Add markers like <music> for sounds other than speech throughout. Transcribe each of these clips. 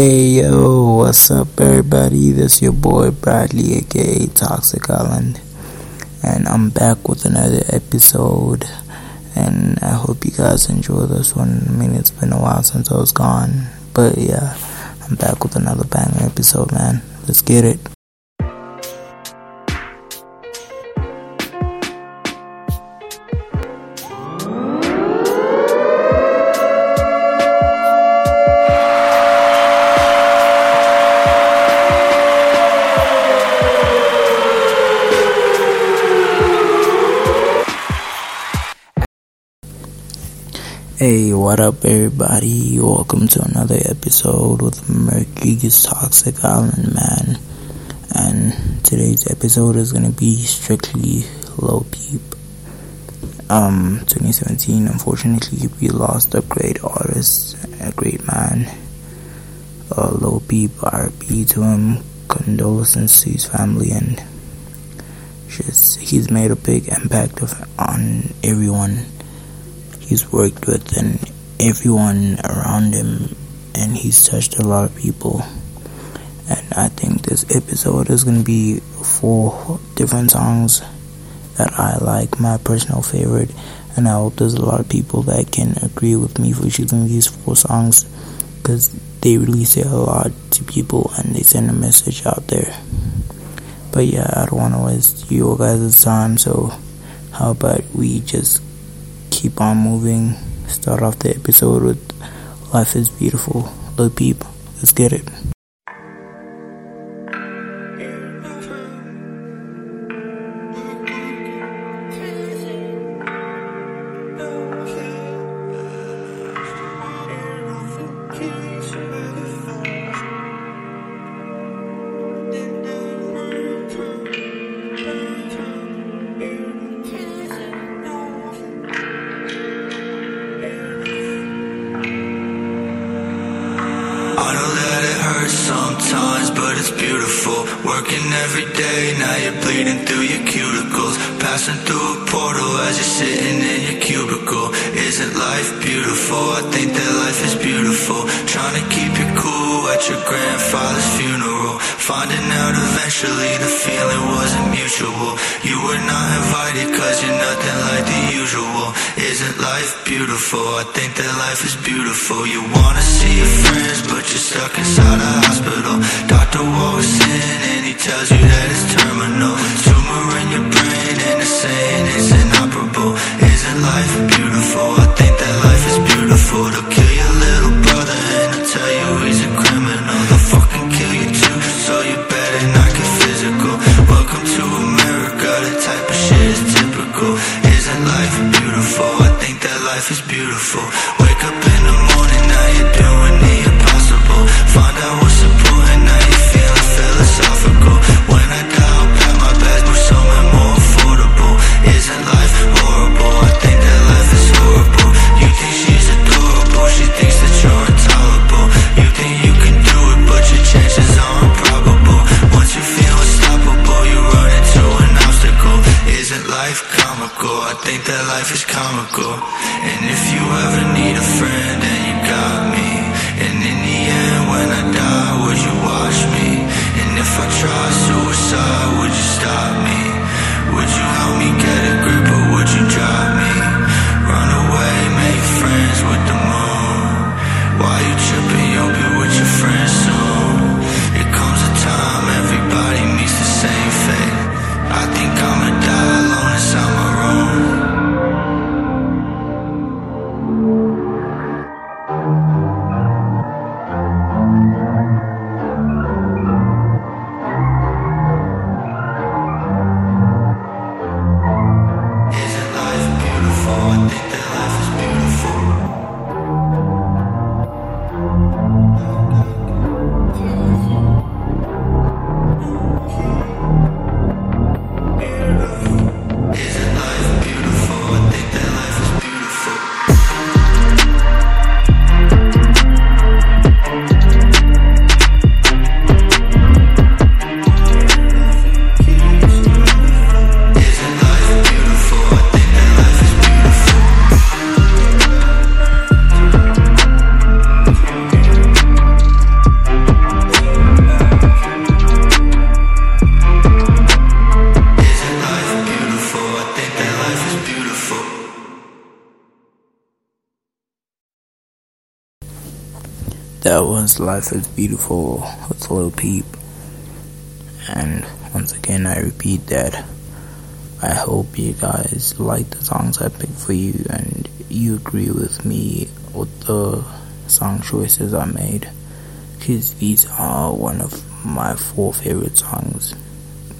Hey yo, what's up everybody? This your boy Bradley aka Toxic Island and I'm back with another episode and I hope you guys enjoy this one. I mean it's been a while since I was gone. But yeah, I'm back with another banger episode man. Let's get it. Hey, what up, everybody? Welcome to another episode with Mercury's Toxic Island Man. And today's episode is gonna be strictly Lil Peep. Um, 2017, unfortunately, we lost a great artist, a great man. Uh, Lil Peep, RP to him, condolences to his family, and just he's made a big impact of, on everyone he's worked with and everyone around him and he's touched a lot of people. And I think this episode is gonna be four different songs that I like my personal favorite. And I hope there's a lot of people that can agree with me for choosing these four songs because they really say a lot to people and they send a message out there. But yeah I don't want to waste you guys' time so how about we just keep on moving. Start off the episode with Life is Beautiful. Lil Peep, let's get it. Passing through a portal as you're sitting in your cubicle. Isn't life beautiful? I think that life is at your grandfather's funeral. Finding out eventually the feeling wasn't mutual. You were not invited cause you're nothing like the usual. Isn't life beautiful? I think that life is beautiful. You wanna see your friends, but you're stuck inside a hospital. Doctor walks in and he tells you that it's terminal. Tumor in your brain and they're saying it's inoperable. Isn't life beautiful? I think that life is beautiful. They'll think that life is comical. And if you ever need a friend. That was Life is Beautiful with Lil Peep. And once again, I repeat that I hope you guys like the songs I picked for you and you agree with me with the song choices I made. Because these are one of my four favorite songs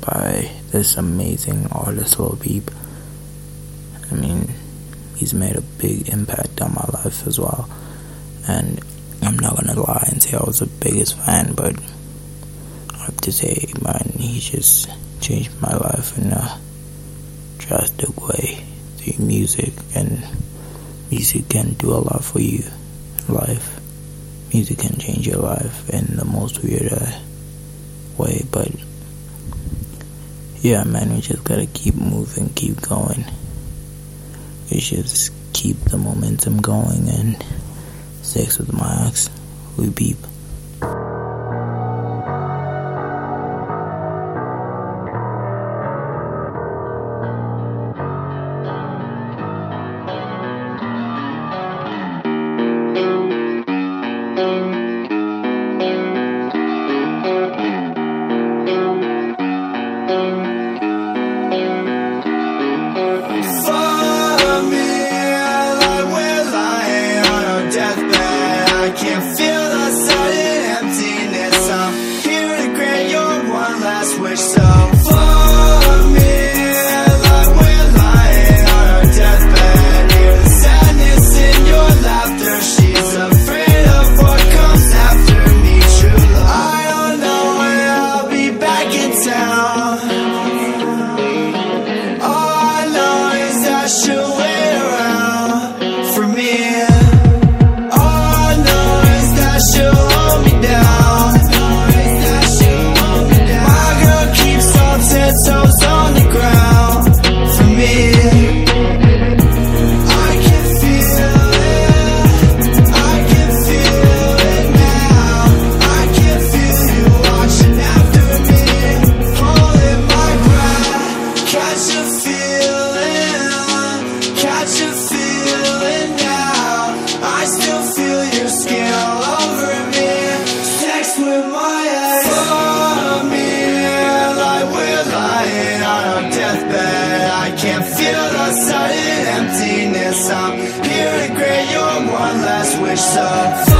by this amazing artist Lil Peep. I mean, he's made a big impact on my life as well. And I'm not gonna lie and say I was the biggest fan, but I have to say, man, he just changed my life in a drastic way through music, and music can do a lot for you life. Music can change your life in the most weird uh, way, but yeah, man, we just gotta keep moving, keep going. We just keep the momentum going and Sex with my ex. We beep. so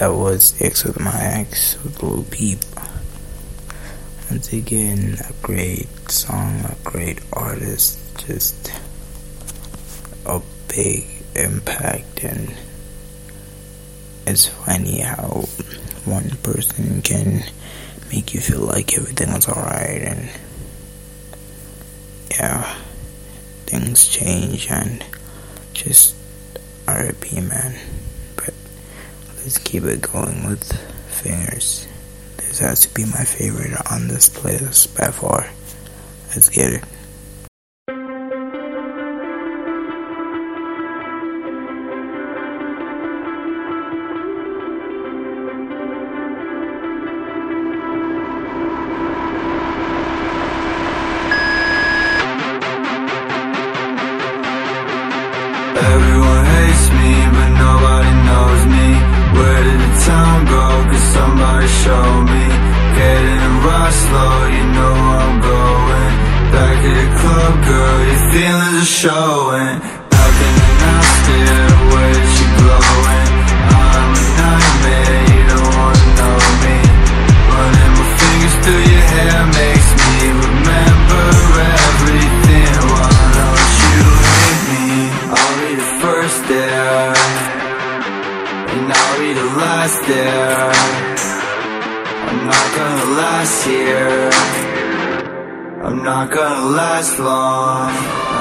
That was X with my ex with Lil Peep. Once again, a great song, a great artist, just a big impact, and it's funny how one person can make you feel like everything is alright, and yeah, things change, and just RIP, man. Let's keep it going with fingers. This has to be my favorite on this playlist by far. Let's get it. Everyone hates me, but nobody steer the you're glowing? I'm a nightmare, you don't wanna know me Running my fingers through your hair makes me remember everything Why don't you me? I'll be the first there And I'll be the last there I'm not gonna last here I'm not gonna last long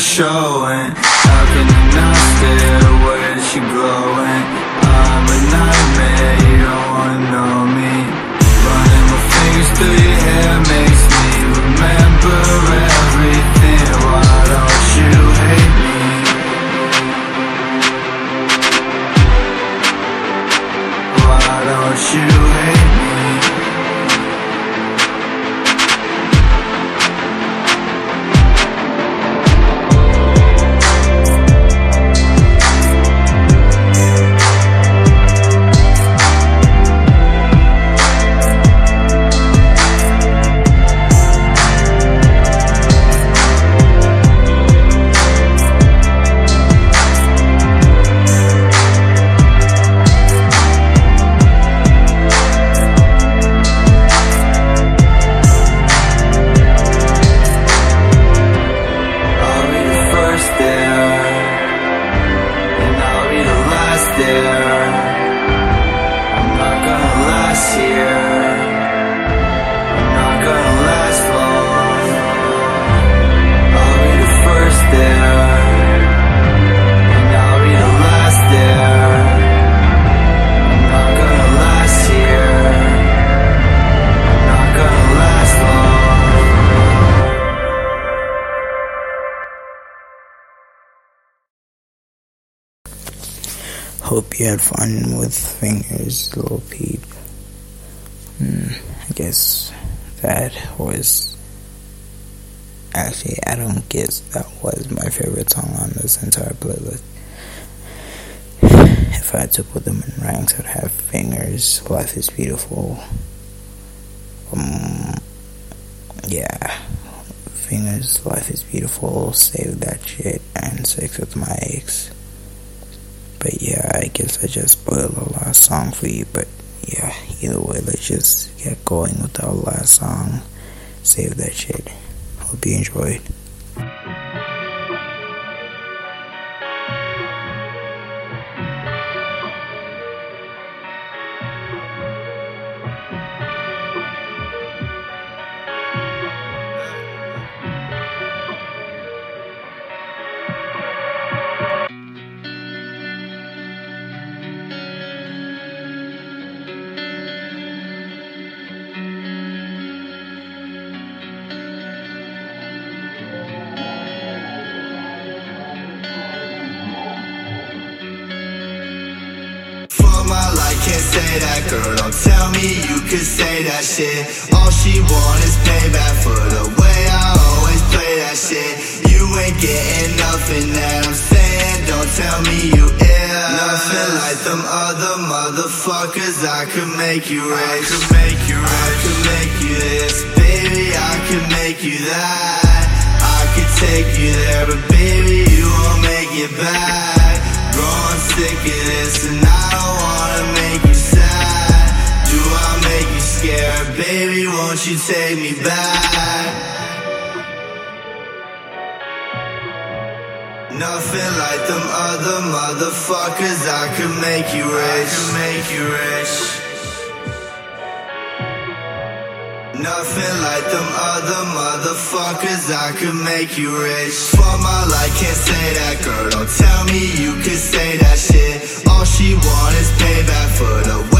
feelings are Hope you had fun with fingers, Lil Peep. Hmm, I guess that was actually I don't guess that was my favorite song on this entire playlist. <sighs> If I had to put them in ranks, I'd have fingers. Life is beautiful. Um, yeah, fingers. Life is beautiful. Save that shit and sex with my ex. But yeah, I guess I just spoiled the last song for you. But yeah, either way, let's just get going with our last song. Save that shit. Hope you enjoyed. That girl. Don't tell me you could say that shit. All she want is payback for the way I always play that shit. You ain't getting nothing that I'm saying. Don't tell me you ill. Nothing like them other motherfuckers. I could make you rich. I could make you rich. I could make you this, baby. I could make you that. I could take you there, but baby, you won't make it back. Growing sick of this and I don't wanna won't you take me back? Nothing like them other motherfuckers. I could make you rich. I could make you rich. Nothing like them other motherfuckers. I could make you rich. For my life, can't say that girl. Don't tell me you could say that shit. All she want is payback for the way I always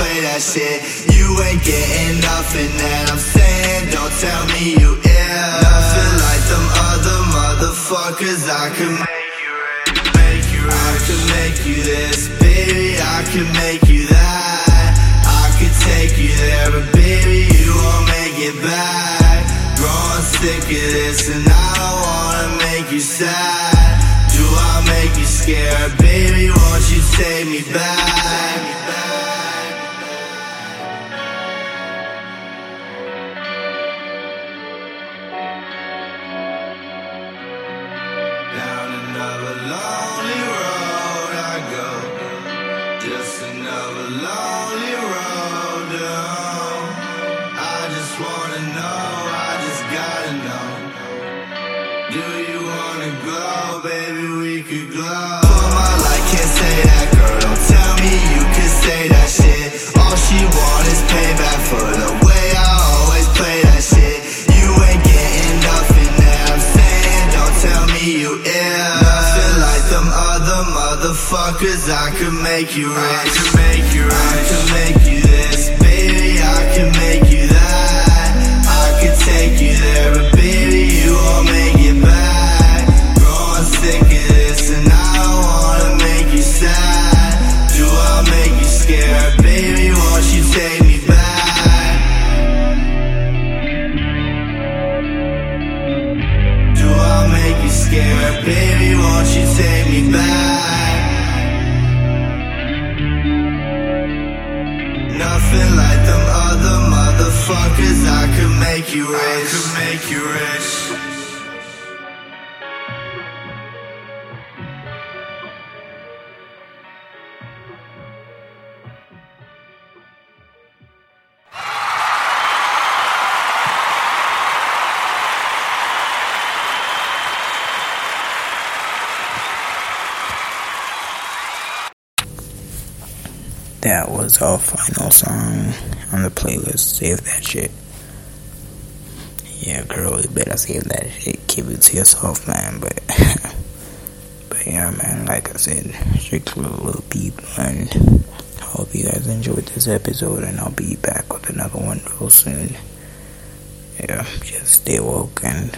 play that shit. You ain't getting nothing that I'm saying. Don't tell me you ill. Nothing like them other motherfuckers. I can make you rich. Make you rich. I could make you this, baby. I can make you that. I could take you there, but baby, you won't make it back. Growing sick of this, and I don't wanna make you sad. Do I make you scared, baby? Won't you take me back? Do you wanna go, baby? We could glow. For my life, can't say that, girl. Don't tell me you can say that shit. All she want is payback for the way I always play that shit. You ain't getting nothing that I'm saying. Don't tell me you ill. Nothing like them other motherfuckers. I could make you rich. I could make you rich. I could make That was our final song on the playlist. Save that shit. Yeah, girl, you better save that shit. Keep it to yourself, man. But, <laughs> but yeah, man. Like I said, strictly Lil Peep, and I hope you guys enjoyed this episode. And I'll be back with another one real soon. Yeah, just stay woke, and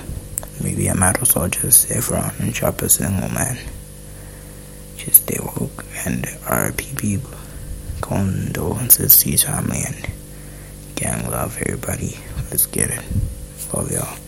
maybe I might also just stay around and drop a single, man. Just stay woke and RIP people condolences to your family and gang love everybody. Let's get it. Love y'all.